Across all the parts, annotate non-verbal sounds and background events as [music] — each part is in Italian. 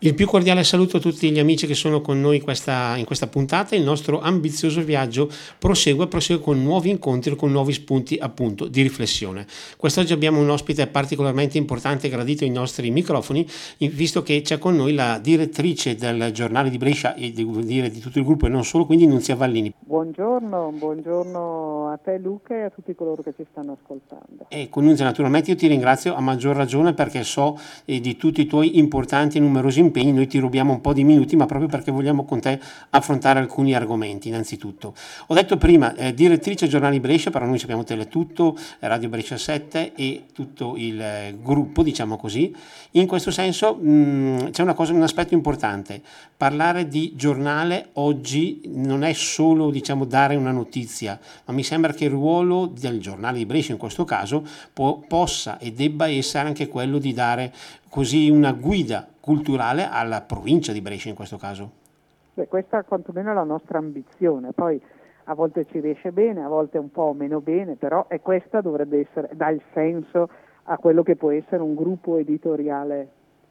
Il più cordiale saluto a tutti gli amici che sono con noi questa, in questa puntata. Il nostro ambizioso viaggio prosegue, prosegue con nuovi incontri, con nuovi spunti appunto di riflessione. Quest'oggi abbiamo un ospite particolarmente importante e gradito ai nostri microfoni, visto che c'è con noi la direttrice del giornale di Brescia e devo dire di tutto il gruppo e non solo, quindi Nunzia Vallini. Buongiorno, buongiorno a te Luca e a tutti coloro che ci stanno ascoltando. E con Nunzia naturalmente io ti ringrazio a maggior ragione perché so eh, di tutti i tuoi importanti e numerosi impegni, noi ti rubiamo un po' di minuti, ma proprio perché vogliamo con te affrontare alcuni argomenti, innanzitutto. Ho detto prima, eh, direttrice giornali Brescia, però noi sappiamo Teletutto, Radio Brescia 7 e tutto il eh, gruppo, diciamo così. In questo senso mh, mm, c'è cosa, un aspetto importante, parlare di giornale oggi non è solo diciamo, dare una notizia, ma mi sembra che il ruolo del giornale di Brescia in questo caso po- possa e debba essere anche quello di dare così una guida culturale alla provincia di Brescia in questo caso? Beh, questa quantomeno è la nostra ambizione, poi a volte ci riesce bene, a volte un po' meno bene, però è questa dovrebbe essere, dà il senso a quello che può essere un gruppo editoriale,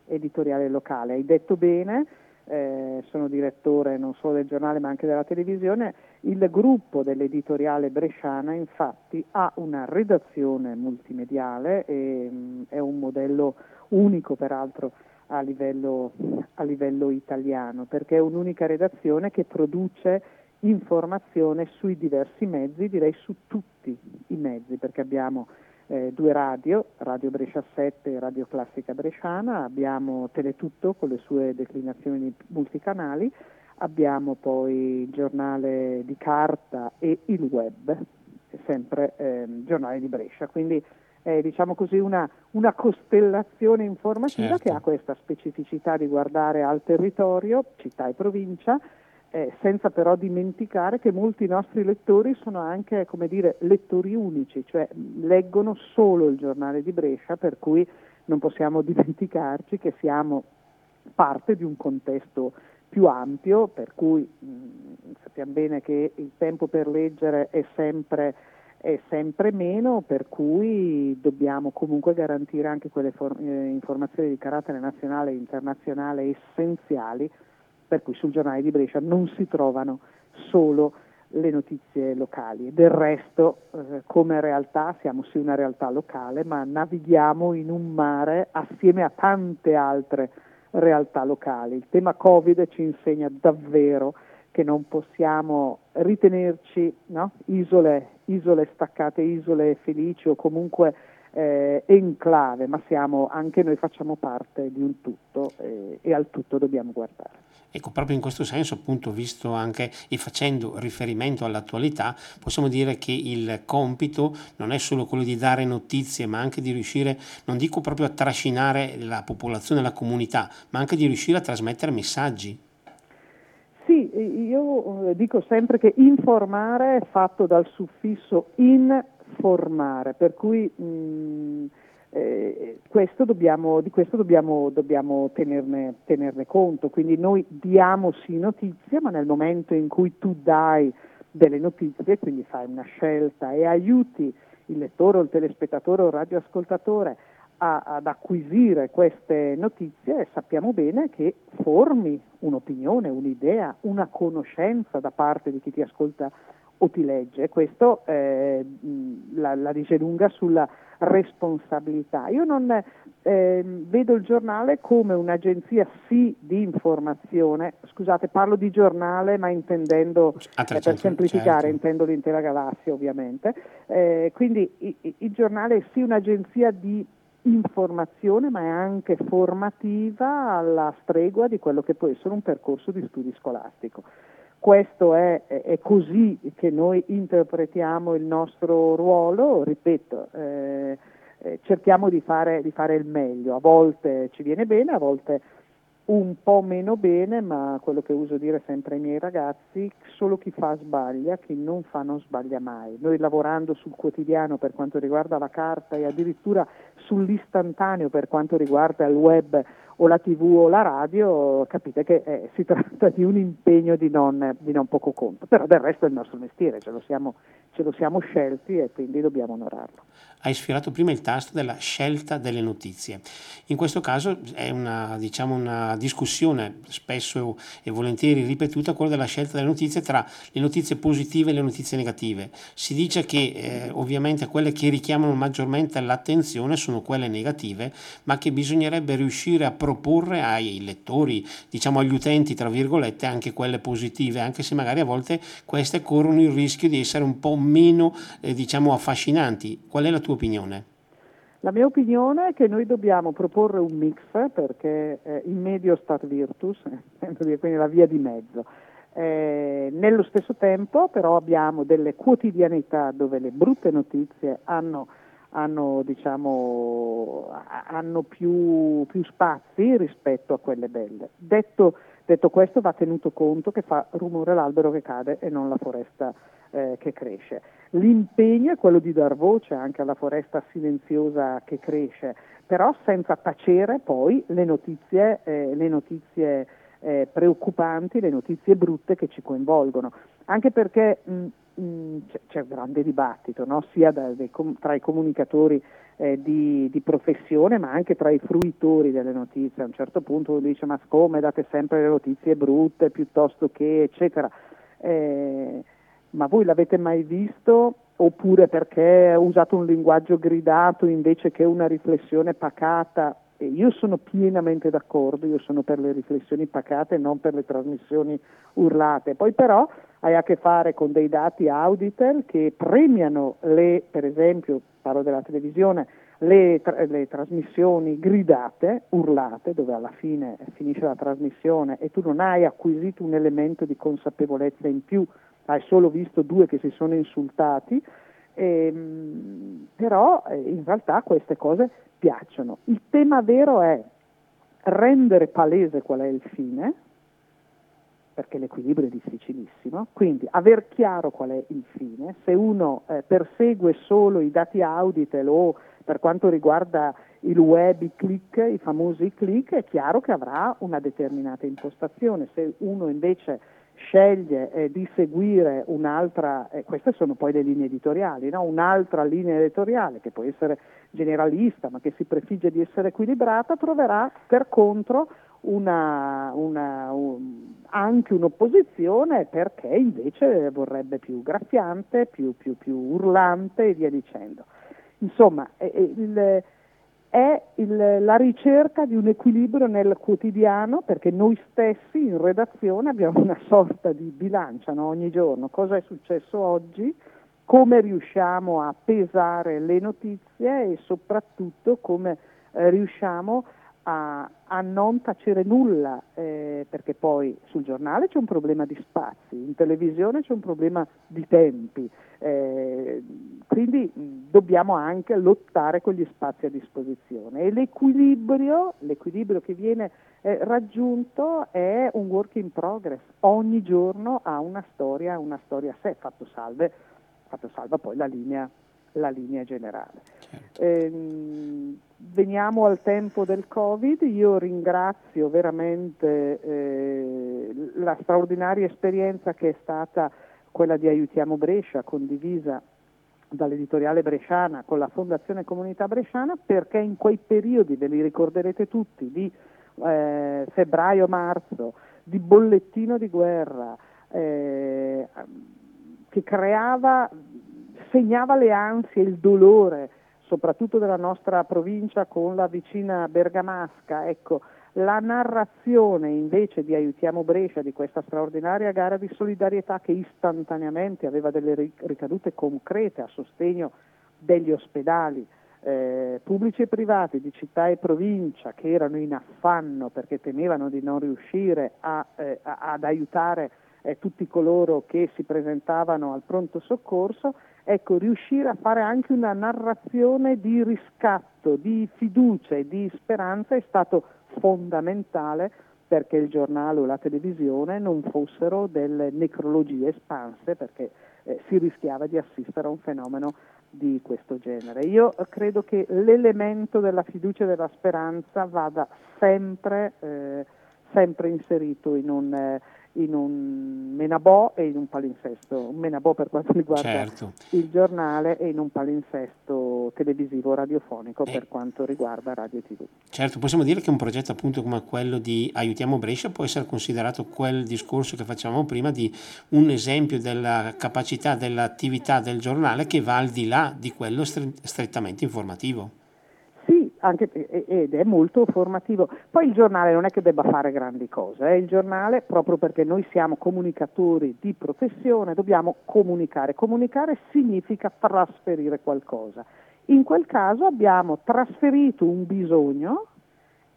editoriale locale. Hai detto bene, eh, sono direttore non solo del giornale ma anche della televisione, il gruppo dell'editoriale bresciana infatti ha una redazione multimediale, e, mh, mm, è un modello unico peraltro a livello, a livello italiano, perché è un'unica redazione che produce informazione sui diversi mezzi, direi su tutti i mezzi, perché abbiamo eh, due radio, Radio Brescia 7 e Radio Classica Bresciana, abbiamo Teletutto con le sue declinazioni multicanali, abbiamo poi il giornale di carta e il web, sempre eh, giornale di Brescia, quindi eh, diciamo così, una, una, costellazione informativa certo. che ha questa specificità di guardare al territorio, città e provincia, eh, senza però dimenticare che molti nostri lettori sono anche come dire, lettori unici, cioè leggono solo il giornale di Brescia, per cui non possiamo [laughs] dimenticarci che siamo parte di un contesto più ampio, per cui mh, sappiamo bene che il tempo per leggere è sempre è sempre meno, per cui dobbiamo comunque garantire anche quelle for- eh, informazioni di carattere nazionale e internazionale essenziali, per cui sul giornale di Brescia non si trovano solo le notizie locali. Del resto, eh, come realtà, siamo sì una realtà locale, ma navighiamo in un mare assieme a tante altre realtà locali. Il tema Covid ci insegna davvero che non possiamo ritenerci no? isole, isole, staccate, isole felici o comunque eh, enclave, ma siamo, anche noi facciamo parte di un tutto eh, e al tutto dobbiamo guardare. Ecco, proprio in questo senso, appunto, visto anche e facendo riferimento all'attualità, possiamo dire che il compito non è solo quello di dare notizie, ma anche di riuscire, non dico proprio a trascinare la popolazione, la comunità, ma anche di riuscire a trasmettere messaggi. Sì, io eh, dico sempre che informare è fatto dal suffisso informare, per cui mh, mm, eh, questo dobbiamo, di questo dobbiamo, dobbiamo tenerne, tenerne, conto, quindi noi diamo sì notizie, ma nel momento in cui tu dai delle notizie, quindi fai una scelta e aiuti il lettore o il telespettatore o il radioascoltatore a, ad acquisire queste notizie sappiamo bene che formi un'opinione, un'idea, una conoscenza da parte di chi ti ascolta o ti legge. Questo eh, la, la, dice lunga sulla responsabilità. Io non eh, vedo il giornale come un'agenzia sì di informazione, scusate parlo di giornale ma intendendo, ah, eh, per semplificare, certo. intendo l'intera galassia ovviamente, eh, quindi i, il giornale è sì un'agenzia di informazione ma è anche formativa alla stregua di quello che può essere un percorso di studi scolastico. Questo è, è così che noi interpretiamo il nostro ruolo, ripeto, eh, eh, cerchiamo di fare, di fare il meglio, a volte ci viene bene, a volte un po' meno bene, ma quello che uso dire sempre ai miei ragazzi, solo chi fa sbaglia, chi non fa non sbaglia mai. Noi lavorando sul quotidiano per quanto riguarda la carta e addirittura sull'istantaneo per quanto riguarda il web o la tv o la radio, capite che eh, si tratta di un impegno di non, di non, poco conto, però del resto è il nostro mestiere, ce lo, siamo, ce lo siamo scelti e quindi dobbiamo onorarlo. Hai sfiorato prima il tasto della scelta delle notizie. In questo caso è una, diciamo, una discussione spesso e volentieri ripetuta, quella della scelta delle notizie tra le notizie positive e le notizie negative. Si dice che eh, ovviamente quelle che richiamano maggiormente l'attenzione sono quelle negative, ma che bisognerebbe riuscire a proporre ai lettori, diciamo agli utenti, tra virgolette, anche quelle positive, anche se magari a volte queste corrono il rischio di essere un po' meno, eh, diciamo, affascinanti. Qual è la tua opinione? La mia opinione è che noi dobbiamo proporre un mix perché eh, in medio stat virtus, [laughs] quindi la via di mezzo. Eh, nello stesso tempo però abbiamo delle quotidianità dove le brutte notizie hanno hanno, diciamo, hanno più, più, spazi rispetto a quelle belle. Detto, detto, questo va tenuto conto che fa rumore l'albero che cade e non la foresta eh, che cresce. L'impegno è quello di dar voce anche alla foresta silenziosa che cresce, però senza tacere poi le notizie, eh, le notizie eh, preoccupanti, le notizie brutte che ci coinvolgono. Anche perché mh, mh, c'è, un grande dibattito, no? sia da, dei, tra i comunicatori eh, di, di, professione, ma anche tra i fruitori delle notizie. A un certo punto uno dice: Ma come date sempre le notizie brutte piuttosto che, eccetera. Eh, ma voi l'avete mai visto? Oppure perché ha usato un linguaggio gridato invece che una riflessione pacata? E io sono pienamente d'accordo, io sono per le riflessioni pacate non per le trasmissioni urlate. Poi però hai a che fare con dei dati Auditel che premiano le, per esempio, parlo della televisione, le, tra- le, trasmissioni gridate, urlate, dove alla fine finisce la trasmissione e tu non hai acquisito un elemento di consapevolezza in più, hai solo visto due che si sono insultati, ehm, però eh, in realtà queste cose piacciono. Il tema vero è rendere palese qual è il fine, perché l'equilibrio è difficilissimo, quindi aver chiaro qual è il fine, se uno eh, persegue solo i dati Auditel o per quanto riguarda il web, i click, i famosi click, è chiaro che avrà una determinata impostazione, se uno invece sceglie eh, di seguire un'altra, eh, queste sono poi le linee editoriali, no? un'altra linea editoriale che può essere generalista ma che si prefigge di essere equilibrata, troverà per contro una, una, un, anche un'opposizione perché invece vorrebbe più graffiante, più, più, più urlante e via dicendo. Insomma, il, è il, la ricerca di un equilibrio nel quotidiano perché noi stessi in redazione abbiamo una sorta di bilancia no? ogni giorno, cosa è successo oggi, come riusciamo a pesare le notizie e soprattutto come eh, riusciamo a, a, non tacere nulla, eh, perché poi sul giornale c'è un problema di spazi, in televisione c'è un problema di tempi, eh, quindi dobbiamo anche lottare con gli spazi a disposizione. E l'equilibrio, l'equilibrio che viene eh, raggiunto è un work in progress, ogni giorno ha una storia, una storia a sé, fatto, salve, fatto salva poi la linea la linea generale. Certo. Eh, veniamo al tempo del Covid, io ringrazio veramente eh, la straordinaria esperienza che è stata quella di Aiutiamo Brescia, condivisa dall'editoriale bresciana con la Fondazione Comunità Bresciana, perché in quei periodi, ve li ricorderete tutti, di eh, febbraio-marzo, di bollettino di guerra, eh, che creava segnava le ansie, il dolore, soprattutto della nostra provincia con la vicina bergamasca. Ecco, la narrazione invece di Aiutiamo Brescia, di questa straordinaria gara di solidarietà che istantaneamente aveva delle ricadute concrete a sostegno degli ospedali eh, pubblici e privati di città e provincia che erano in affanno perché temevano di non riuscire a, eh, ad aiutare eh, tutti coloro che si presentavano al pronto soccorso, ecco, riuscire a fare anche una narrazione di riscatto, di fiducia e di speranza è stato fondamentale perché il giornale o la televisione non fossero delle necrologie espanse perché eh, si rischiava di assistere a un fenomeno di questo genere. Io credo che l'elemento della fiducia e della speranza vada sempre, eh, sempre inserito in un, eh, in un menabò e in un palinsesto, un menabò per quanto riguarda certo. il giornale e in un palinsesto televisivo radiofonico eh. per quanto riguarda radio e tv. Certo, possiamo dire che un progetto appunto come quello di Aiutiamo Brescia può essere considerato quel discorso che facevamo prima di un esempio della capacità dell'attività del giornale che va al di là di quello strettamente informativo anche, ed è molto formativo. Poi il giornale non è che debba fare grandi cose, eh. il giornale proprio perché noi siamo comunicatori di professione dobbiamo comunicare. Comunicare significa trasferire qualcosa. In quel caso abbiamo trasferito un bisogno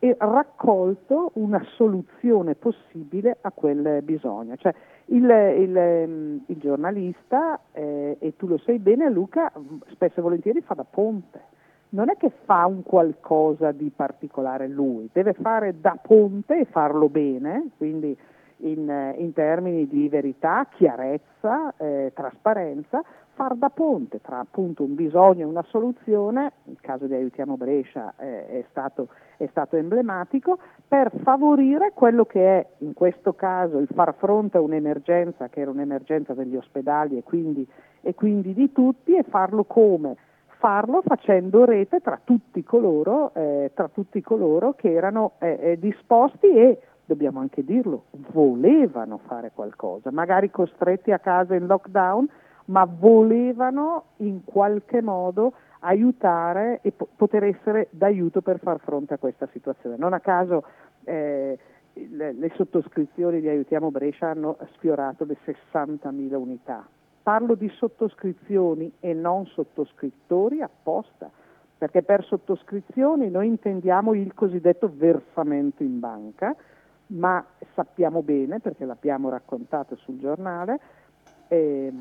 e raccolto una soluzione possibile a quel bisogno. Cioè, il, il, il giornalista, eh, e tu lo sai bene Luca, spesso e volentieri fa da ponte non è che fa un qualcosa di particolare lui, deve fare da ponte e farlo bene, quindi in, in termini di verità, chiarezza, eh, trasparenza, far da ponte tra appunto un bisogno e una soluzione, il caso di Aiutiamo Brescia eh, è, stato, è stato emblematico, per favorire quello che è in questo caso il far fronte a un'emergenza che era un'emergenza degli ospedali e quindi, e quindi di tutti e farlo come? Farlo facendo rete tra tutti coloro, eh, tra tutti coloro che erano eh, eh, disposti e, dobbiamo anche dirlo, volevano fare qualcosa, magari costretti a casa in lockdown, ma volevano in qualche modo aiutare e po- poter essere d'aiuto per far fronte a questa situazione. Non a caso eh, le, le sottoscrizioni di Aiutiamo Brescia hanno sfiorato le 60.000 unità Parlo di sottoscrizioni e non sottoscrittori apposta, perché per sottoscrizioni noi intendiamo il cosiddetto versamento in banca, ma sappiamo bene, perché l'abbiamo raccontato sul giornale, eh,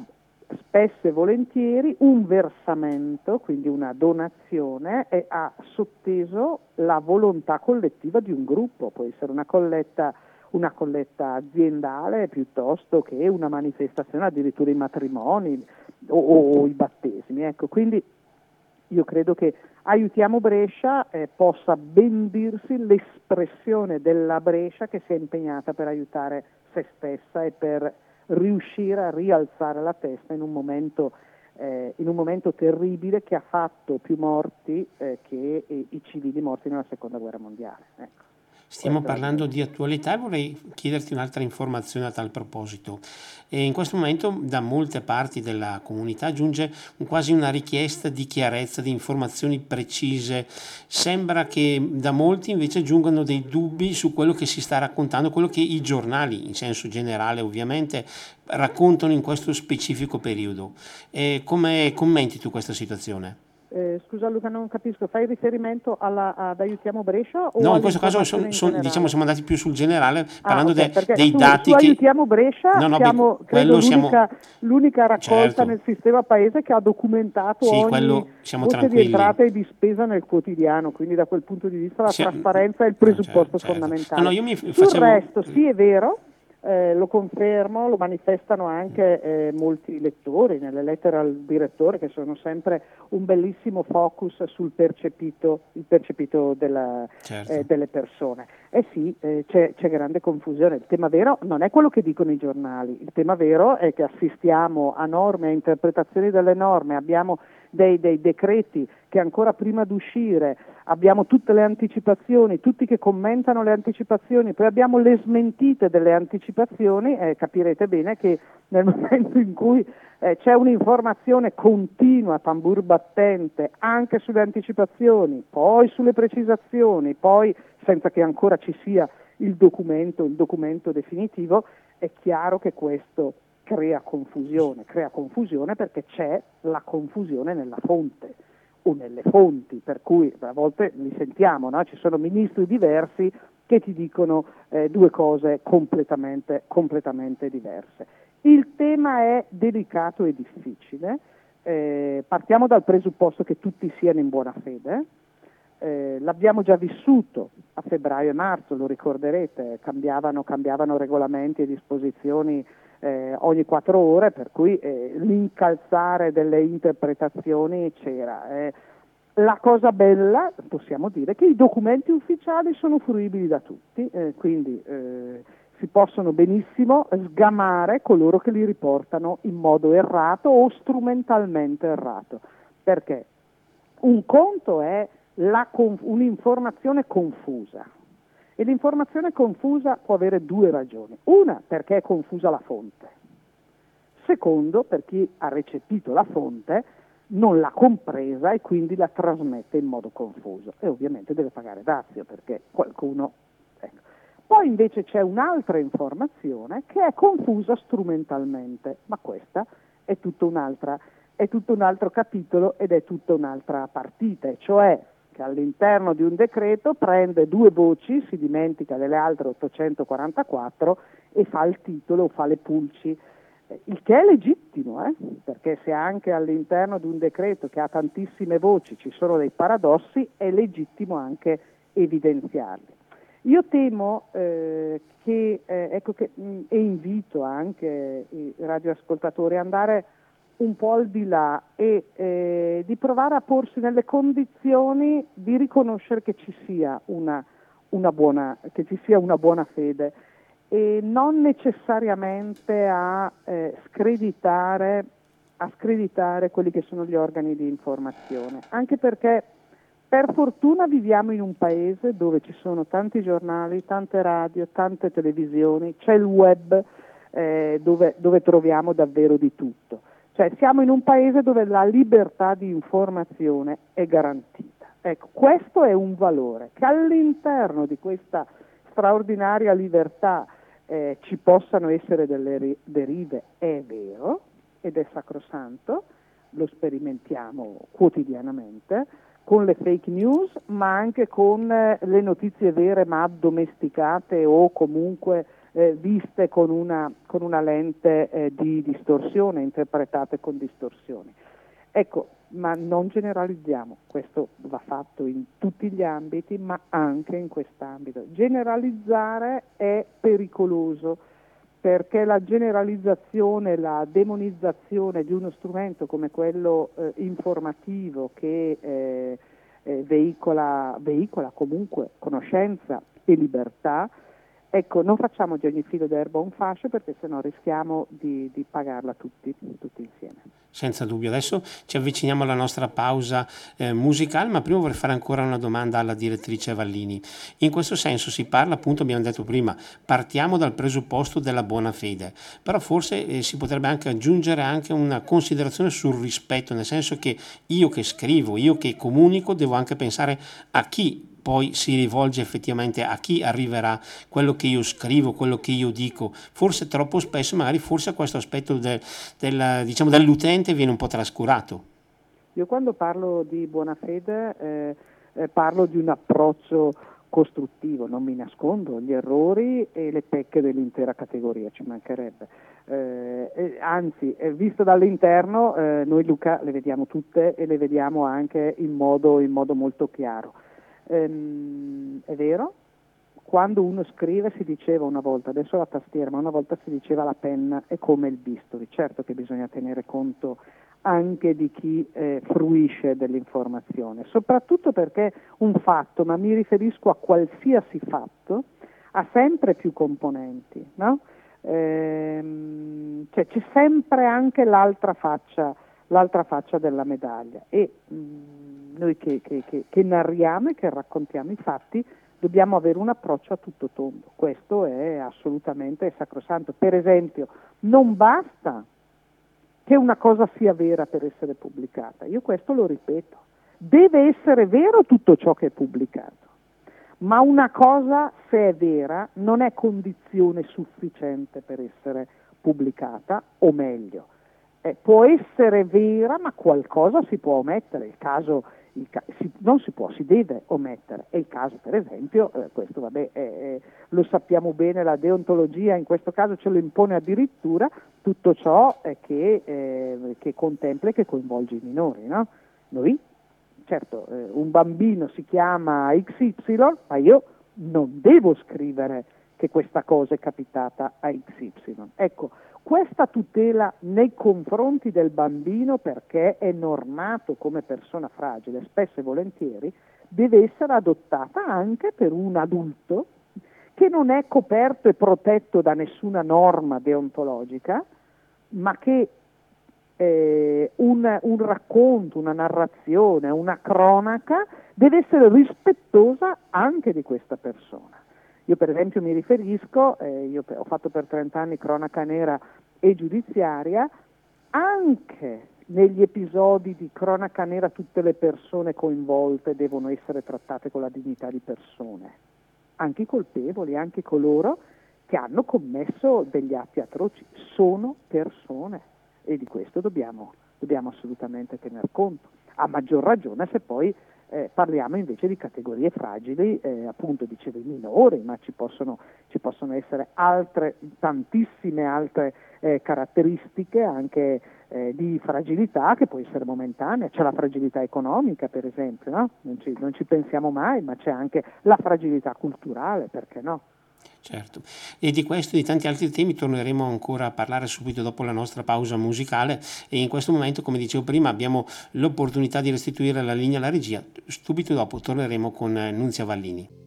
spesso e volentieri un versamento, quindi una donazione, ha sotteso la volontà collettiva di un gruppo, può essere una colletta una colletta aziendale piuttosto che una manifestazione addirittura i matrimoni o, o, i battesimi. Ecco, quindi io credo che Aiutiamo Brescia eh, possa ben dirsi l'espressione della Brescia che si è impegnata per aiutare se stessa e per riuscire a rialzare la testa in un momento, eh, in un momento terribile che ha fatto più morti eh, che i civili morti nella seconda guerra mondiale. Ecco. Stiamo parlando di attualità e vorrei chiederti un'altra informazione a tal proposito. E in questo momento da molte parti della comunità giunge quasi una richiesta di chiarezza, di informazioni precise. Sembra che da molti invece giungano dei dubbi su quello che si sta raccontando, quello che i giornali, in senso generale ovviamente, raccontano in questo specifico periodo. E come commenti tu questa situazione? Eh, scusa Luca, non capisco, fai riferimento alla, ad Aiutiamo Brescia? no, in questo caso son, son, diciamo, siamo andati più sul generale, ah, parlando ah, okay, de, dei su, dati. Su che... Aiutiamo Brescia no, no, siamo, credo, l'unica, siamo... l'unica, raccolta certo. nel sistema paese che ha documentato sì, ogni voce di entrata e di spesa nel quotidiano, quindi da quel punto di vista la siamo... trasparenza è il presupposto certo, certo. fondamentale. No, mi facevo... Sul resto, sì è vero, eh, lo confermo, lo manifestano anche eh, molti lettori nelle lettere al direttore che sono sempre un bellissimo focus sul percepito, percepito della, certo. eh, delle persone. Eh sì, eh, c'è, c'è, grande confusione. Il tema vero non è quello che dicono i giornali, il tema vero è che assistiamo a norme, a interpretazioni delle norme, abbiamo dei, dei decreti che ancora prima di uscire abbiamo tutte le anticipazioni, tutti che commentano le anticipazioni, poi abbiamo le smentite delle anticipazioni, eh, capirete bene che nel [laughs] momento in cui eh, c'è un'informazione continua, tambur battente, anche sulle anticipazioni, poi sulle precisazioni, poi senza che ancora ci sia il documento, il documento definitivo, è chiaro che questo crea confusione, crea confusione perché c'è la confusione nella fonte o nelle fonti, per cui a volte li sentiamo, no? ci sono ministri diversi che ti dicono eh, due cose completamente, completamente, diverse. Il tema è delicato e difficile, eh, partiamo dal presupposto che tutti siano in buona fede, eh, l'abbiamo già vissuto a febbraio e marzo, lo ricorderete, cambiavano, cambiavano regolamenti e disposizioni eh, ogni quattro ore, per cui eh, l'incalzare delle interpretazioni c'era. Eh. La cosa bella, possiamo dire, che i documenti ufficiali sono fruibili da tutti, eh, quindi eh, si possono benissimo sgamare coloro che li riportano in modo errato o strumentalmente errato. Perché? Un conto è conf- un'informazione confusa e l'informazione confusa può avere due ragioni. Una perché è confusa la fonte. Secondo, per chi ha recepito la fonte non l'ha compresa e quindi la trasmette in modo confuso e ovviamente deve pagare dazio perché qualcuno... Ecco. Poi invece c'è un'altra informazione che è confusa strumentalmente, ma questa è tutto, è tutto un altro capitolo ed è tutta un'altra partita, cioè che all'interno di un decreto prende due voci, si dimentica delle altre 844 e fa il titolo fa le pulci il che è legittimo, eh? perché se anche all'interno di un decreto che ha tantissime voci ci sono dei paradossi, è legittimo anche evidenziarli. Io temo eh, che, eh, ecco che, mh, mm, e invito anche i radioascoltatori ad andare un po' al di là e eh, di provare a porsi nelle condizioni di riconoscere che ci sia una, una, buona, ci sia una buona fede e non necessariamente a, eh, screditare, a screditare quelli che sono gli organi di informazione, anche perché per fortuna viviamo in un paese dove ci sono tanti giornali, tante radio, tante televisioni, c'è il web eh, dove, dove troviamo davvero di tutto. Cioè siamo in un paese dove la libertà di informazione è garantita. Ecco, questo è un valore che all'interno di questa straordinaria libertà eh, ci possano essere delle derive è vero ed è sacrosanto, lo sperimentiamo quotidianamente con le fake news ma anche con eh, le notizie vere ma addomesticate o comunque eh, viste con una, con una lente eh, di distorsione, interpretate con distorsioni. Ecco, ma non generalizziamo, questo va fatto in tutti gli ambiti, ma anche in quest'ambito. Generalizzare è pericoloso perché la generalizzazione, la demonizzazione di uno strumento come quello eh, informativo che eh, eh, veicola, veicola comunque conoscenza e libertà, Ecco, non facciamo di ogni filo d'erba un fascio perché sennò rischiamo di, di pagarla tutti, tutti, insieme. Senza dubbio, adesso ci avviciniamo alla nostra pausa eh, musicale, ma prima vorrei fare ancora una domanda alla direttrice Vallini. In questo senso si parla, appunto, abbiamo detto prima, partiamo dal presupposto della buona fede, però forse eh, si potrebbe anche aggiungere anche una considerazione sul rispetto, nel senso che io che scrivo, io che comunico, devo anche pensare a chi poi si rivolge effettivamente a chi arriverà quello che io scrivo, quello che io dico. Forse troppo spesso, magari forse questo aspetto del, del, diciamo, dell'utente viene un po' trascurato. Io quando parlo di buona fede eh, eh, parlo di un approccio costruttivo, non mi nascondo gli errori e le pecche dell'intera categoria, ci mancherebbe. Eh, anzi, eh, visto dall'interno, eh, noi Luca le vediamo tutte e le vediamo anche in modo, in modo molto chiaro. Ehm, è vero, quando uno scrive si diceva una volta, adesso la tastiera, ma una volta si diceva la penna è come il bisturi. Certo che bisogna tenere conto anche di chi eh, fruisce dell'informazione, soprattutto perché un fatto, ma mi riferisco a qualsiasi fatto, ha sempre più componenti, no? ehm, cioè c'è sempre anche l'altra faccia, l'altra faccia della medaglia e mh, mm, noi che, che, che, che narriamo e che raccontiamo i fatti dobbiamo avere un approccio a tutto tondo, questo è assolutamente sacrosanto. Per esempio, non basta che una cosa sia vera per essere pubblicata, io questo lo ripeto, deve essere vero tutto ciò che è pubblicato, ma una cosa se è vera non è condizione sufficiente per essere pubblicata, o meglio, eh, può essere vera ma qualcosa si può omettere, il caso ca- si, non si può, si deve omettere. È il caso, per esempio, eh, questo vabbè, eh, lo sappiamo bene, la deontologia in questo caso ce lo impone addirittura tutto ciò che, eh, che, contempla e che coinvolge i minori. No? Noi, certo, eh, un bambino si chiama XY, ma io non devo scrivere che questa cosa è capitata a XY. Ecco, questa tutela nei confronti del bambino perché è normato come persona fragile, spesso e volentieri, deve essere adottata anche per un adulto che non è coperto e protetto da nessuna norma deontologica, ma che eh, un, un, racconto, una narrazione, una cronaca deve essere rispettosa anche di questa persona. Io per esempio mi riferisco, eh, io ho fatto per 30 anni cronaca nera e giudiziaria, anche negli episodi di cronaca nera tutte le persone coinvolte devono essere trattate con la dignità di persone. Anche i colpevoli, anche coloro che hanno commesso degli atti atroci, sono persone e di questo dobbiamo, dobbiamo assolutamente tener conto, a maggior ragione se poi eh, parliamo invece di categorie fragili, eh, appunto i minori, ma ci possono, ci possono essere altre, tantissime altre eh, caratteristiche anche eh, di fragilità che può essere momentanea, c'è la fragilità economica per esempio, no? non, ci, non ci pensiamo mai, ma c'è anche la fragilità culturale, perché no? Certo, e di questo e di tanti altri temi torneremo ancora a parlare subito dopo la nostra pausa musicale e in questo momento, come dicevo prima, abbiamo l'opportunità di restituire la linea alla regia. Subito dopo torneremo con Nunzia Vallini.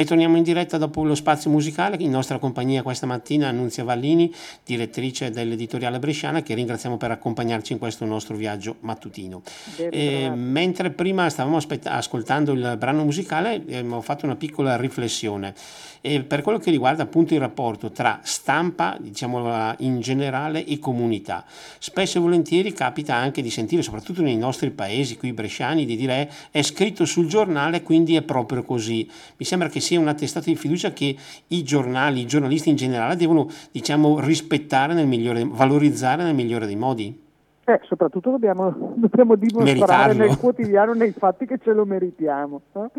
E torniamo in diretta dopo lo spazio musicale. In nostra compagnia questa mattina Annunzia Vallini, direttrice dell'editoriale bresciana, che ringraziamo per accompagnarci in questo nostro viaggio mattutino. E, mentre prima stavamo aspett- ascoltando il brano musicale, eh, ho fatto una piccola riflessione. E per quello che riguarda appunto il rapporto tra stampa, diciamo in generale, e comunità. Spesso e volentieri capita anche di sentire, soprattutto nei nostri paesi, qui bresciani, di dire è scritto sul giornale, quindi è proprio così. Mi sembra che sia un attestato di fiducia che i giornali, i giornalisti in generale devono diciamo, rispettare nel migliore, valorizzare nel migliore dei modi. Eh, soprattutto dobbiamo, dobbiamo dimostrare Meritarlo. nel quotidiano, nei fatti che ce lo meritiamo. No?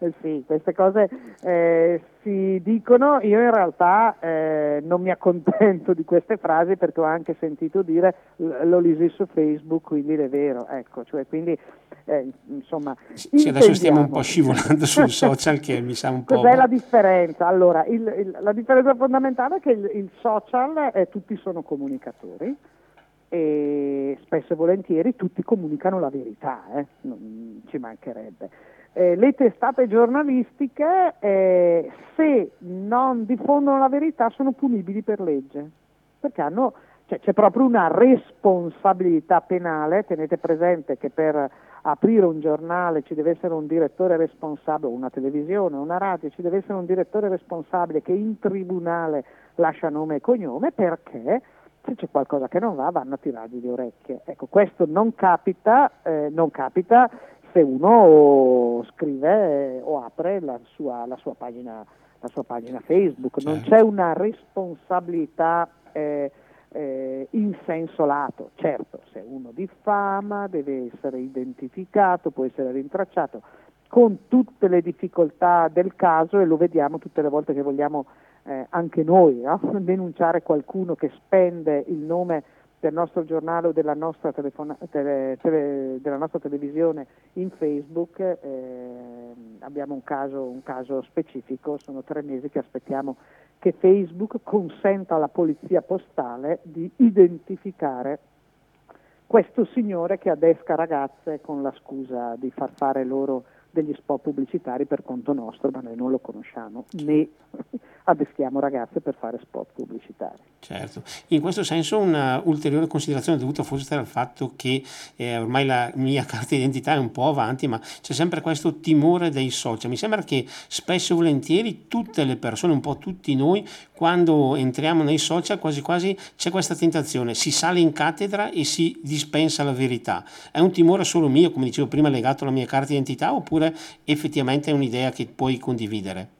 Eh sì, queste cose eh, si dicono, io in realtà eh, non mi accontento di queste frasi perché ho anche sentito dire l'ho lì su Facebook, quindi è vero, ecco, cioè, quindi eh, insomma... Sì, adesso stiamo un po' scivolando [laughs] sul social che mi sa un po'... Cos'è la differenza? Allora, il, il, la differenza fondamentale è che il, il social, eh, tutti sono comunicatori, e spesso e volentieri tutti comunicano la verità, eh? non ci mancherebbe eh, le testate giornalistiche, eh, se non diffondono la verità, sono punibili per legge, perché hanno, cioè, c'è proprio una responsabilità penale, tenete presente che per aprire un giornale ci deve essere un direttore responsabile, una televisione, una radio, ci deve essere un direttore responsabile che in tribunale lascia nome e cognome perché se c'è qualcosa che non va vanno a tirargli le orecchie. Ecco, questo non capita, eh, non capita se uno scrive o apre la sua, la sua, pagina, la sua pagina, Facebook, non certo. c'è una responsabilità eh, eh, in senso lato, certo se uno diffama deve essere identificato, può essere rintracciato con tutte le difficoltà del caso e lo vediamo tutte le volte che vogliamo eh, anche noi no? [laughs] denunciare qualcuno che spende il nome del nostro giornale o della nostra, telefona- tele- tele- della nostra televisione in Facebook eh, abbiamo un caso, un caso, specifico, sono tre mesi che aspettiamo che Facebook consenta alla polizia postale di identificare questo signore che adesca ragazze con la scusa di far fare loro degli spot pubblicitari per conto nostro, ma noi non lo conosciamo, né adeschiamo ragazze per fare spot pubblicitari. Certo, in questo senso una ulteriore considerazione dovuta forse al fatto che eh, ormai la mia [laughs] carta d'identità è un po' avanti, ma c'è sempre questo timore dei social. Mi sembra che spesso e volentieri tutte le persone, un po' tutti noi, quando entriamo nei social quasi quasi c'è questa tentazione, si sale in cattedra e si dispensa la verità. È un timore solo mio, come dicevo prima, legato alla mia carta d'identità oppure effettivamente è un'idea che puoi condividere?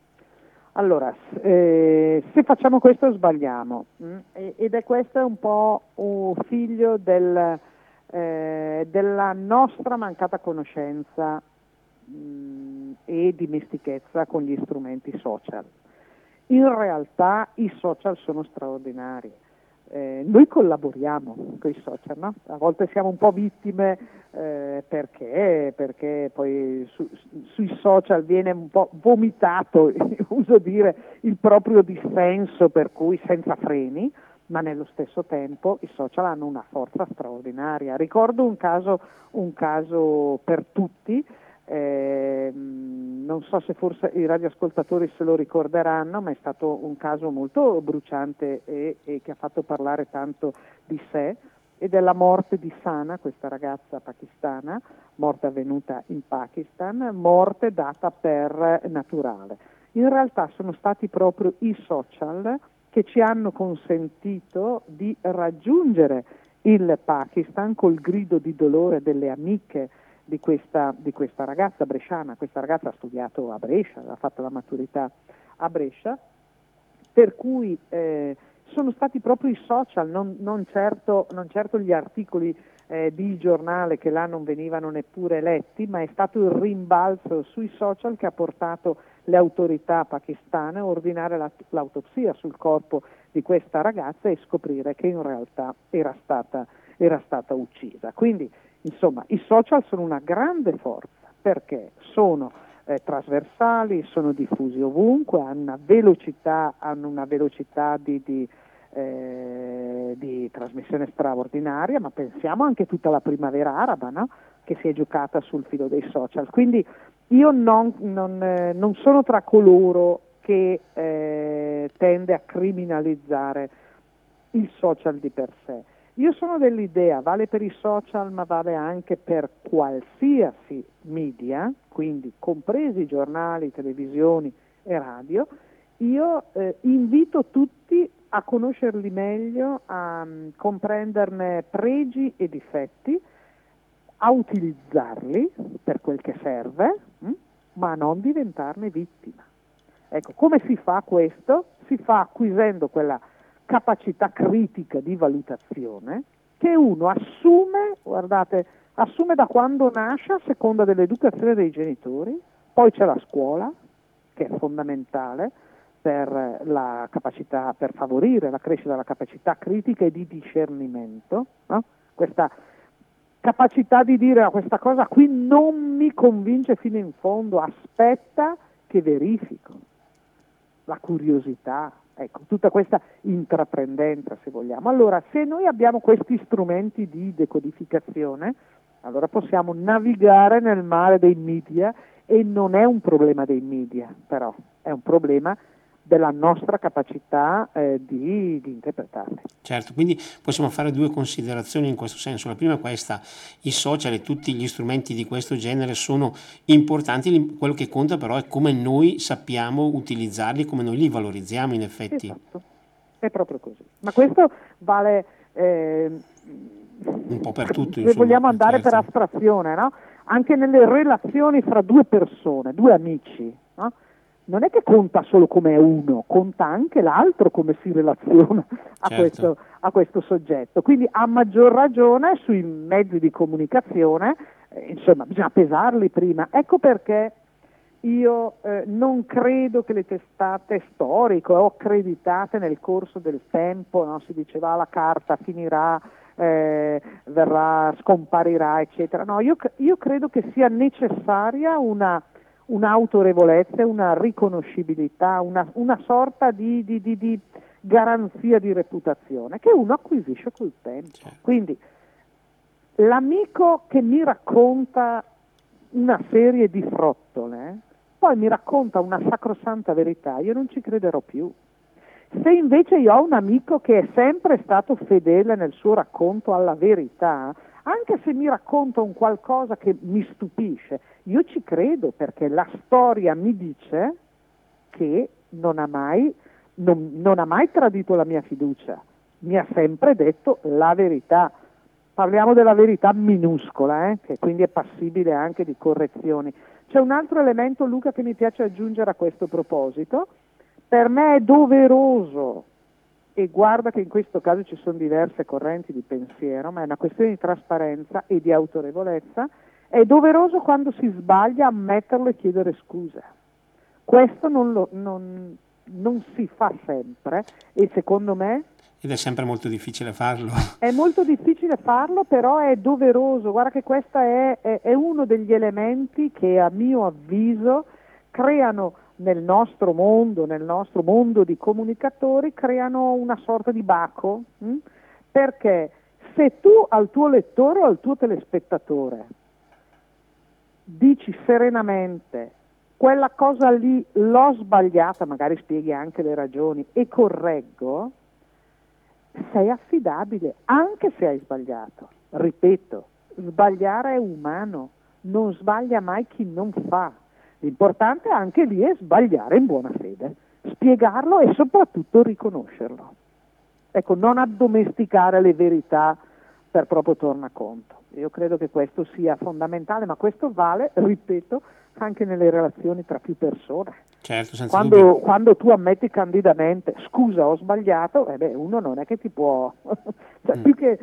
Allora, eh, se facciamo questo sbagliamo? Mm? ed è questo un po' un figlio del, eh, della nostra mancata conoscenza mh, mm, e dimestichezza con gli strumenti social. In realtà i social sono straordinari. Eh, noi collaboriamo con i social, no? a volte siamo un po' vittime eh, perché, perché, poi su, sui social viene un po' vomitato, [laughs] uso dire, il proprio dissenso per cui senza freni, ma nello stesso tempo i social hanno una forza straordinaria. Ricordo un caso, un caso per tutti, eh, non so se forse i radioascoltatori se lo ricorderanno, ma è stato un caso molto bruciante e, e che ha fatto parlare tanto di sé e della morte di Sana, questa ragazza pakistana, morte avvenuta in Pakistan, morte data per naturale. In realtà sono stati proprio i social che ci hanno consentito di raggiungere il Pakistan col grido di dolore delle amiche di questa, di questa ragazza bresciana. Questa ragazza ha studiato a Brescia, ha fatto la maturità a Brescia, per cui eh, sono stati proprio i social, non, non, certo, non certo, gli articoli eh, di giornale che là non venivano neppure letti, ma è stato il rimbalzo sui social che ha portato le autorità pakistane a ordinare la, l'autopsia sul corpo di questa ragazza e scoprire che in realtà era stata, era stata uccisa. Quindi Insomma, i social sono una grande forza perché sono eh, trasversali, sono diffusi ovunque, hanno una velocità, hanno una velocità di, di, eh, di, trasmissione straordinaria, ma pensiamo anche a tutta la primavera araba no? che si è giocata sul filo dei social. Quindi io non, non, eh, non sono tra coloro che eh, tende a criminalizzare il social di per sé io sono dell'idea, vale per i social ma vale anche per qualsiasi media, quindi compresi giornali, televisioni e radio, io eh, invito tutti a conoscerli meglio, a um, comprenderne pregi e difetti, a utilizzarli per quel che serve, hm? ma a non diventarne vittima. Ecco, come si fa questo? Si fa acquisendo quella capacità critica di valutazione che uno assume, guardate, assume da quando nasce a seconda dell'educazione dei genitori, poi c'è la scuola, che è fondamentale per, capacità, per favorire la crescita della capacità critica e di discernimento, no? questa capacità di dire a questa cosa qui non mi convince fino in fondo, aspetta che verifico, la curiosità, Ecco, tutta questa intraprendenza, se vogliamo. Allora, se noi abbiamo questi strumenti di decodificazione, allora possiamo navigare nel mare dei media e non è un problema dei media, però è un problema della nostra capacità eh, di, di, interpretarli. Certo, quindi possiamo fare due considerazioni in questo senso. La prima è questa, i social e tutti gli strumenti di questo genere sono importanti, quello che conta però è come noi sappiamo utilizzarli, come noi li valorizziamo in effetti. Esatto, è proprio così. Ma questo vale... Eh, un po' per tutto. Se vogliamo andare certo. per astrazione, no? anche nelle relazioni fra due persone, due amici, no? Non è che conta solo come uno, conta anche l'altro come si relaziona [laughs] a, certo. questo, a questo, soggetto. Quindi a maggior ragione sui mezzi di comunicazione, eh, insomma, bisogna pesarli prima. Ecco perché io eh, non credo che le testate storiche o accreditate nel corso del tempo, no? si diceva la carta finirà, eh, verrà, scomparirà, eccetera. No, io, io credo che sia necessaria una un'autorevolezza, una riconoscibilità, una, una sorta di, di, di, di, garanzia di reputazione che uno acquisisce col tempo. Certo. Quindi l'amico che mi racconta una serie di frottole, poi mi racconta una sacrosanta verità, io non ci crederò più. Se invece io ho un amico che è sempre stato fedele nel suo racconto alla verità, anche se mi racconta un qualcosa che mi stupisce, io ci credo perché la storia mi dice che non ha mai, non, non ha mai tradito la mia fiducia, mi ha sempre detto la verità. Parliamo della verità minuscola, eh, che quindi è passibile anche di correzioni. C'è un altro elemento, Luca, che mi piace aggiungere a questo proposito. Per me è doveroso e guarda che in questo caso ci sono diverse correnti di pensiero, ma è una questione di trasparenza e di autorevolezza, è doveroso quando si sbaglia ammetterlo e chiedere scusa. Questo non, lo, non, non si fa sempre e secondo me Ed è sempre molto difficile farlo. [laughs] È molto difficile farlo, però è doveroso. Guarda che questo è, è, è uno degli elementi che a mio avviso creano nel nostro mondo, nel nostro mondo di comunicatori, creano una sorta di baco, hm? perché se tu al tuo lettore o al tuo telespettatore dici serenamente quella cosa lì l'ho sbagliata, magari spieghi anche le ragioni e correggo, sei affidabile anche se hai sbagliato. Ripeto, sbagliare è umano, non sbaglia mai chi non fa. L'importante anche lì è sbagliare in buona fede, spiegarlo e soprattutto riconoscerlo. Ecco, non addomesticare le verità per proprio tornaconto. Io credo che questo sia fondamentale, ma questo vale, ripeto, anche nelle relazioni tra più persone. Certo, quando, quando, tu ammetti candidamente scusa ho sbagliato, eh beh, uno non è che ti può, [laughs] cioè, mm. più che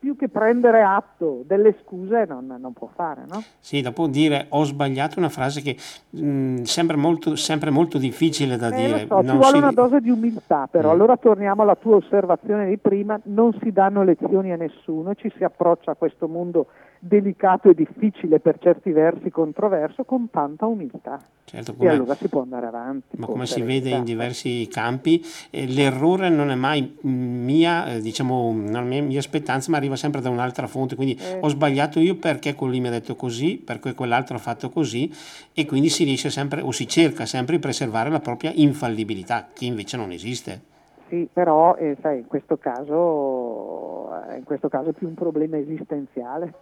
più che prendere atto delle scuse non, non, può fare, no? Sì, dopo dire ho sbagliato una frase che mh, mm, sembra molto, sempre molto difficile da eh, dire. So, ci vuole si... una dose di umiltà, però mm. allora torniamo alla tua osservazione di prima, non si danno lezioni a nessuno, ci si approccia a questo mondo delicato e difficile per certi versi controverso con tanta umiltà. Certo, e allora si può andare avanti. Ma come si vede in diversi campi, eh, l'errore non è mai mia, eh, diciamo, non è mia spettanza, ma arriva sempre da un'altra fonte. Quindi eh. ho sbagliato io perché quello lì mi ha detto così, perché quell'altro ha fatto così, e quindi si riesce sempre o si cerca sempre di preservare la propria infallibilità, che invece non esiste. Sì, però eh, sai, in, questo caso, eh, in questo caso è più un problema esistenziale,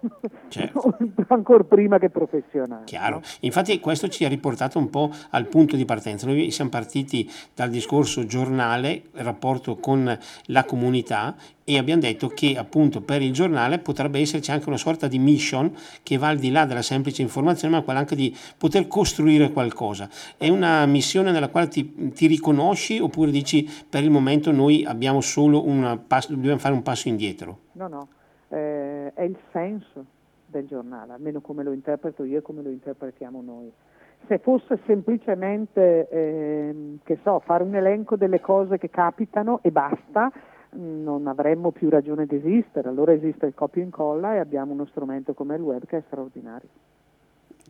certo. [laughs] ancora prima che professionale. Chiaro, no? infatti questo ci ha riportato un po' al punto di partenza. Noi siamo partiti dal discorso giornale, rapporto con la comunità e abbiamo detto che appunto per il giornale potrebbe esserci anche una sorta di mission che va al di là della semplice informazione, ma quella anche di poter costruire qualcosa. È una missione nella quale ti, ti riconosci oppure dici per il momento noi abbiamo solo un passo, dobbiamo fare un passo indietro? No, no, eh, è il senso del giornale, almeno come lo interpreto io e come lo interpretiamo noi. Se fosse semplicemente, eh, che so, fare un elenco delle cose che capitano e basta, non avremmo più ragione di esistere, allora esiste il copia e incolla e abbiamo uno strumento come il web che è straordinario.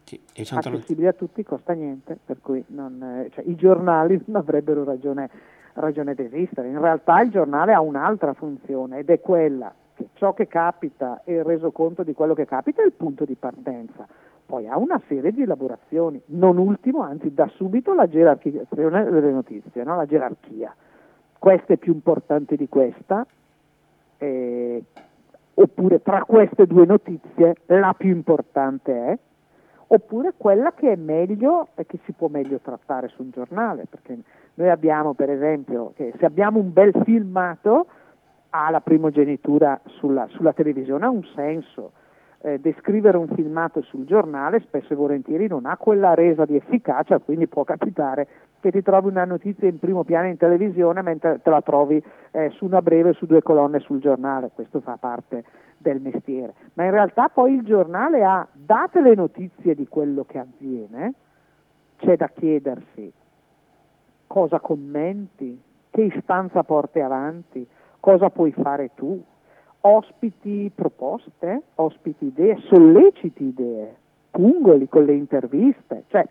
Sì, accessibile a tutti, costa niente, per cui non, eh, cioè, i giornali [laughs] non avrebbero ragione, ragione di esistere. In realtà il giornale ha un'altra funzione ed è quella che ciò che capita e il resoconto di quello che capita è il punto di partenza. Poi ha una serie di elaborazioni, non ultimo, anzi da subito la gerarchizzazione delle notizie, no? la gerarchia questa è più importante di questa, eh, oppure tra queste due notizie la più importante è, oppure quella che è meglio e che si può meglio trattare su un giornale, perché noi abbiamo per esempio che se abbiamo un bel filmato ha la primogenitura sulla, sulla televisione, ha un senso, eh, descrivere un filmato sul giornale spesso e volentieri non ha quella resa di efficacia, quindi può capitare che ti trovi una notizia in primo piano in televisione mentre te la trovi eh, su una breve su due colonne sul giornale, questo fa parte del mestiere. Ma in realtà poi il giornale ha, date le notizie di quello che avviene, c'è da chiedersi cosa commenti, che istanza porti avanti, cosa puoi fare tu, ospiti proposte, ospiti idee, solleciti idee, pungoli con le interviste, cioè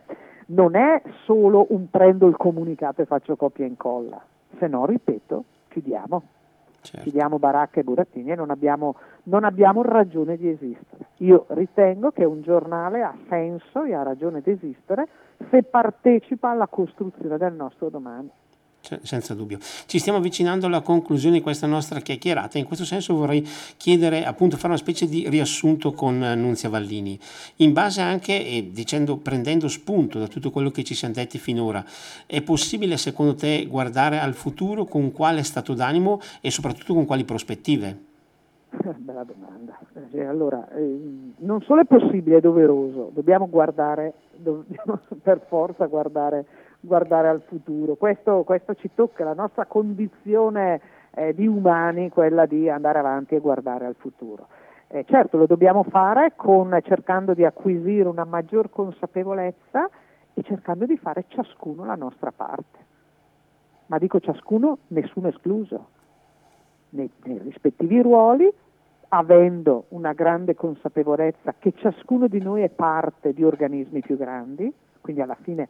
non è solo un prendo il comunicato e faccio copia e incolla, se no, ripeto, chiudiamo. Certo. Chiudiamo baracca e burattini e non abbiamo, non abbiamo ragione di esistere. Io ritengo che un giornale ha senso e ha ragione di esistere se partecipa alla costruzione del nostro domani senza dubbio. Ci stiamo avvicinando alla conclusione di questa nostra chiacchierata. In questo senso vorrei chiedere, appunto, fare una specie di riassunto con Nunzia Vallini, in base anche, e dicendo, prendendo spunto da tutto quello che ci siamo detti finora. È possibile, secondo te, guardare al futuro con quale stato d'animo e soprattutto con quali prospettive? [laughs] Bella domanda. Eh, allora, eh, non solo è possibile, è doveroso, dobbiamo guardare, dobbiamo [laughs] per forza guardare guardare al futuro. Questo, questo ci tocca, la nostra condizione eh, di umani, quella di andare avanti e guardare al futuro. Eh, certo, lo dobbiamo fare con, cercando di acquisire una maggior consapevolezza e cercando di fare ciascuno la nostra parte. ma dico ciascuno, nessuno escluso, nei, nei rispettivi ruoli, avendo una grande consapevolezza che ciascuno di noi è parte di organismi più grandi, quindi alla fine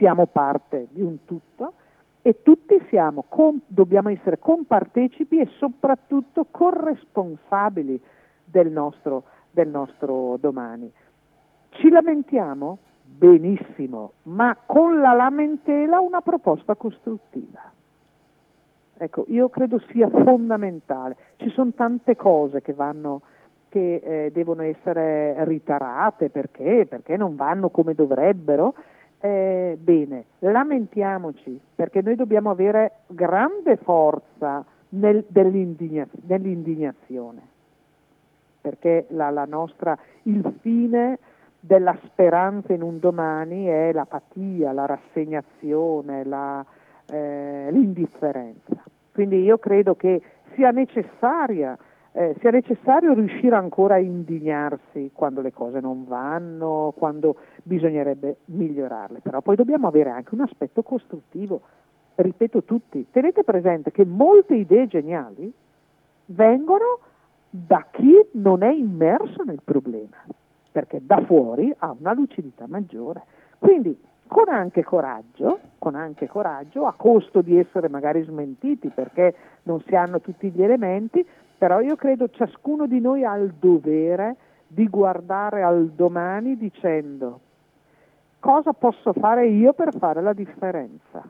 siamo parte di un tutto e tutti siamo, com, dobbiamo essere compartecipi e soprattutto corresponsabili del nostro, del nostro domani. Ci lamentiamo? Benissimo, ma con la lamentela una proposta costruttiva. Ecco, io credo sia fondamentale. Ci sono tante cose che vanno che eh, devono essere ritarate perché? perché non vanno come dovrebbero. Eh, bene, lamentiamoci perché noi dobbiamo avere grande forza nel, nell'indignazione, perché la, la nostra, il fine della speranza in un domani è l'apatia, la rassegnazione, la, eh, l'indifferenza. Quindi io credo che sia, necessaria, eh, sia necessario riuscire ancora a indignarsi quando le cose non vanno, quando bisognerebbe migliorarle, però poi dobbiamo avere anche un aspetto costruttivo. Ripeto tutti, tenete presente che molte idee geniali vengono da chi non è immerso nel problema perché da fuori ha una lucidità maggiore. Quindi con anche coraggio, con anche coraggio, a costo di essere magari smentiti perché non si hanno tutti gli elementi, però io credo ciascuno di noi ha il dovere di guardare al domani dicendo cosa posso fare io per fare la differenza.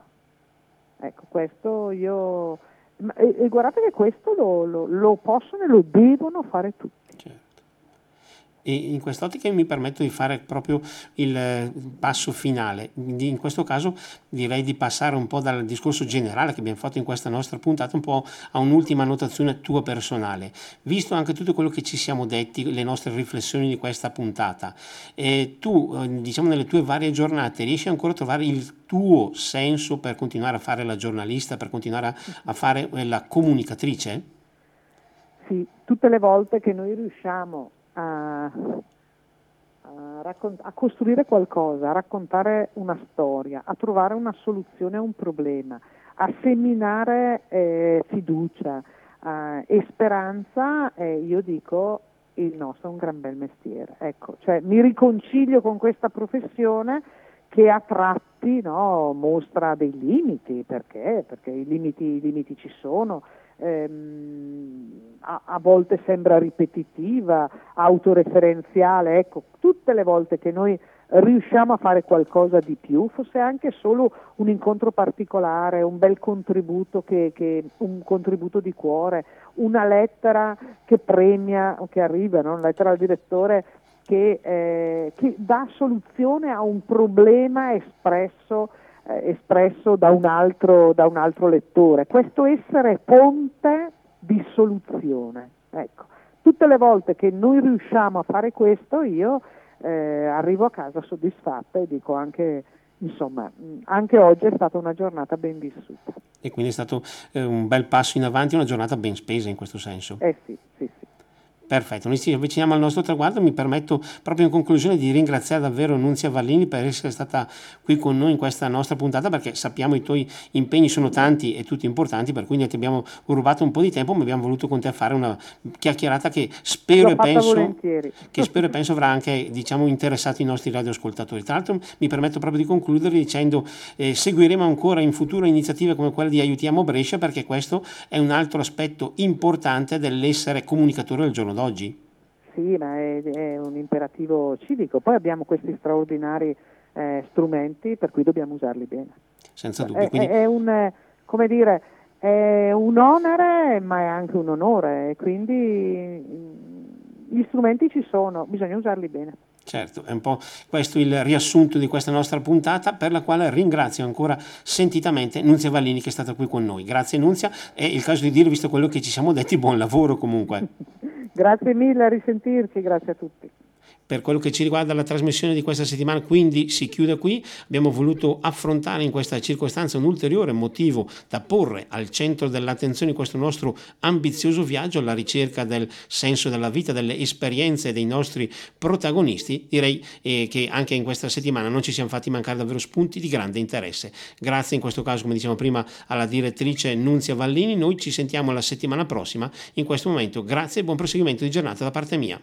Ecco, questo io... E, e guardate che questo lo, lo, lo possono e lo devono fare tutti. Certo. E in quest'ottica mi permetto di fare proprio il eh, passo finale. In questo caso direi di passare un po' dal discorso generale che abbiamo fatto in questa nostra puntata un po' a un'ultima notazione tua personale. Visto anche tutto quello che ci siamo detti, le nostre riflessioni di questa puntata, eh, tu eh, diciamo nelle tue varie giornate riesci ancora a trovare il tuo senso per continuare a fare la giornalista, per continuare a, a fare la comunicatrice? Sì, tutte le volte che noi riusciamo a, a, raccont- a, costruire qualcosa, a raccontare una storia, a trovare una soluzione a un problema, a seminare eh, fiducia eh, e speranza, eh, io dico il nostro è un gran bel mestiere. Ecco, cioè, mi riconcilio con questa professione che a tratti no, mostra dei limiti, perché? Perché i limiti, i limiti ci sono, ehm, a, a, volte sembra ripetitiva, autoreferenziale, ecco, tutte le volte che noi riusciamo a fare qualcosa di più, fosse anche solo un incontro particolare, un bel contributo, che, che, un contributo di cuore, una lettera che premia, che arriva, no? una lettera al direttore che, eh, che dà soluzione a un problema espresso espresso da un, altro, da un, altro, lettore. Questo essere ponte di soluzione. Ecco. Tutte le volte che noi riusciamo a fare questo io eh, arrivo a casa soddisfatta e dico anche, insomma, anche oggi è stata una giornata ben vissuta. E quindi è stato eh, un bel passo in avanti, una giornata ben spesa in questo senso. Eh sì, sì, sì. Perfetto, noi ci avviciniamo al nostro traguardo, mi permetto proprio in conclusione di ringraziare davvero Nunzia Vallini per essere stata qui con noi in questa nostra puntata perché sappiamo i tuoi impegni sono tanti e tutti importanti, per cui ti abbiamo rubato un po' di tempo, ma abbiamo voluto con te fare una chiacchierata che spero, e penso, [laughs] che spero e penso avrà anche diciamo, interessato i nostri radioascoltatori. Tra l'altro mi permetto proprio di concludere dicendo eh, seguiremo ancora in futuro iniziative come quella di Aiutiamo Brescia perché questo è un altro aspetto importante dell'essere comunicatore al giorno oggi? Sì, ma è, è un imperativo civico. Poi abbiamo questi straordinari eh, strumenti per cui dobbiamo usarli bene. Senza dubbio. Quindi... È, è, un, come dire, è un onere, ma è anche un onore, quindi mm, gli strumenti ci sono, bisogna usarli bene. Certo, è un po' questo il riassunto di questa nostra puntata per la quale ringrazio ancora sentitamente Nunzia Vallini che è stata qui con noi. Grazie Nunzia, è il caso di dire, visto quello che ci siamo detti, buon lavoro comunque. [laughs] grazie mille, a risentirci, grazie a tutti. Per quello che ci riguarda la trasmissione di questa settimana quindi si chiude qui. Abbiamo voluto affrontare in questa circostanza un ulteriore motivo da porre al centro dell'attenzione di questo nostro ambizioso viaggio alla ricerca del senso della vita, delle esperienze dei nostri protagonisti. Direi eh, che anche in questa settimana non ci siamo fatti mancare davvero spunti di grande interesse. Grazie in questo caso, come dicevamo prima, alla direttrice Nunzia Vallini. Noi ci sentiamo la settimana prossima. In questo momento grazie e buon proseguimento di giornata da parte mia.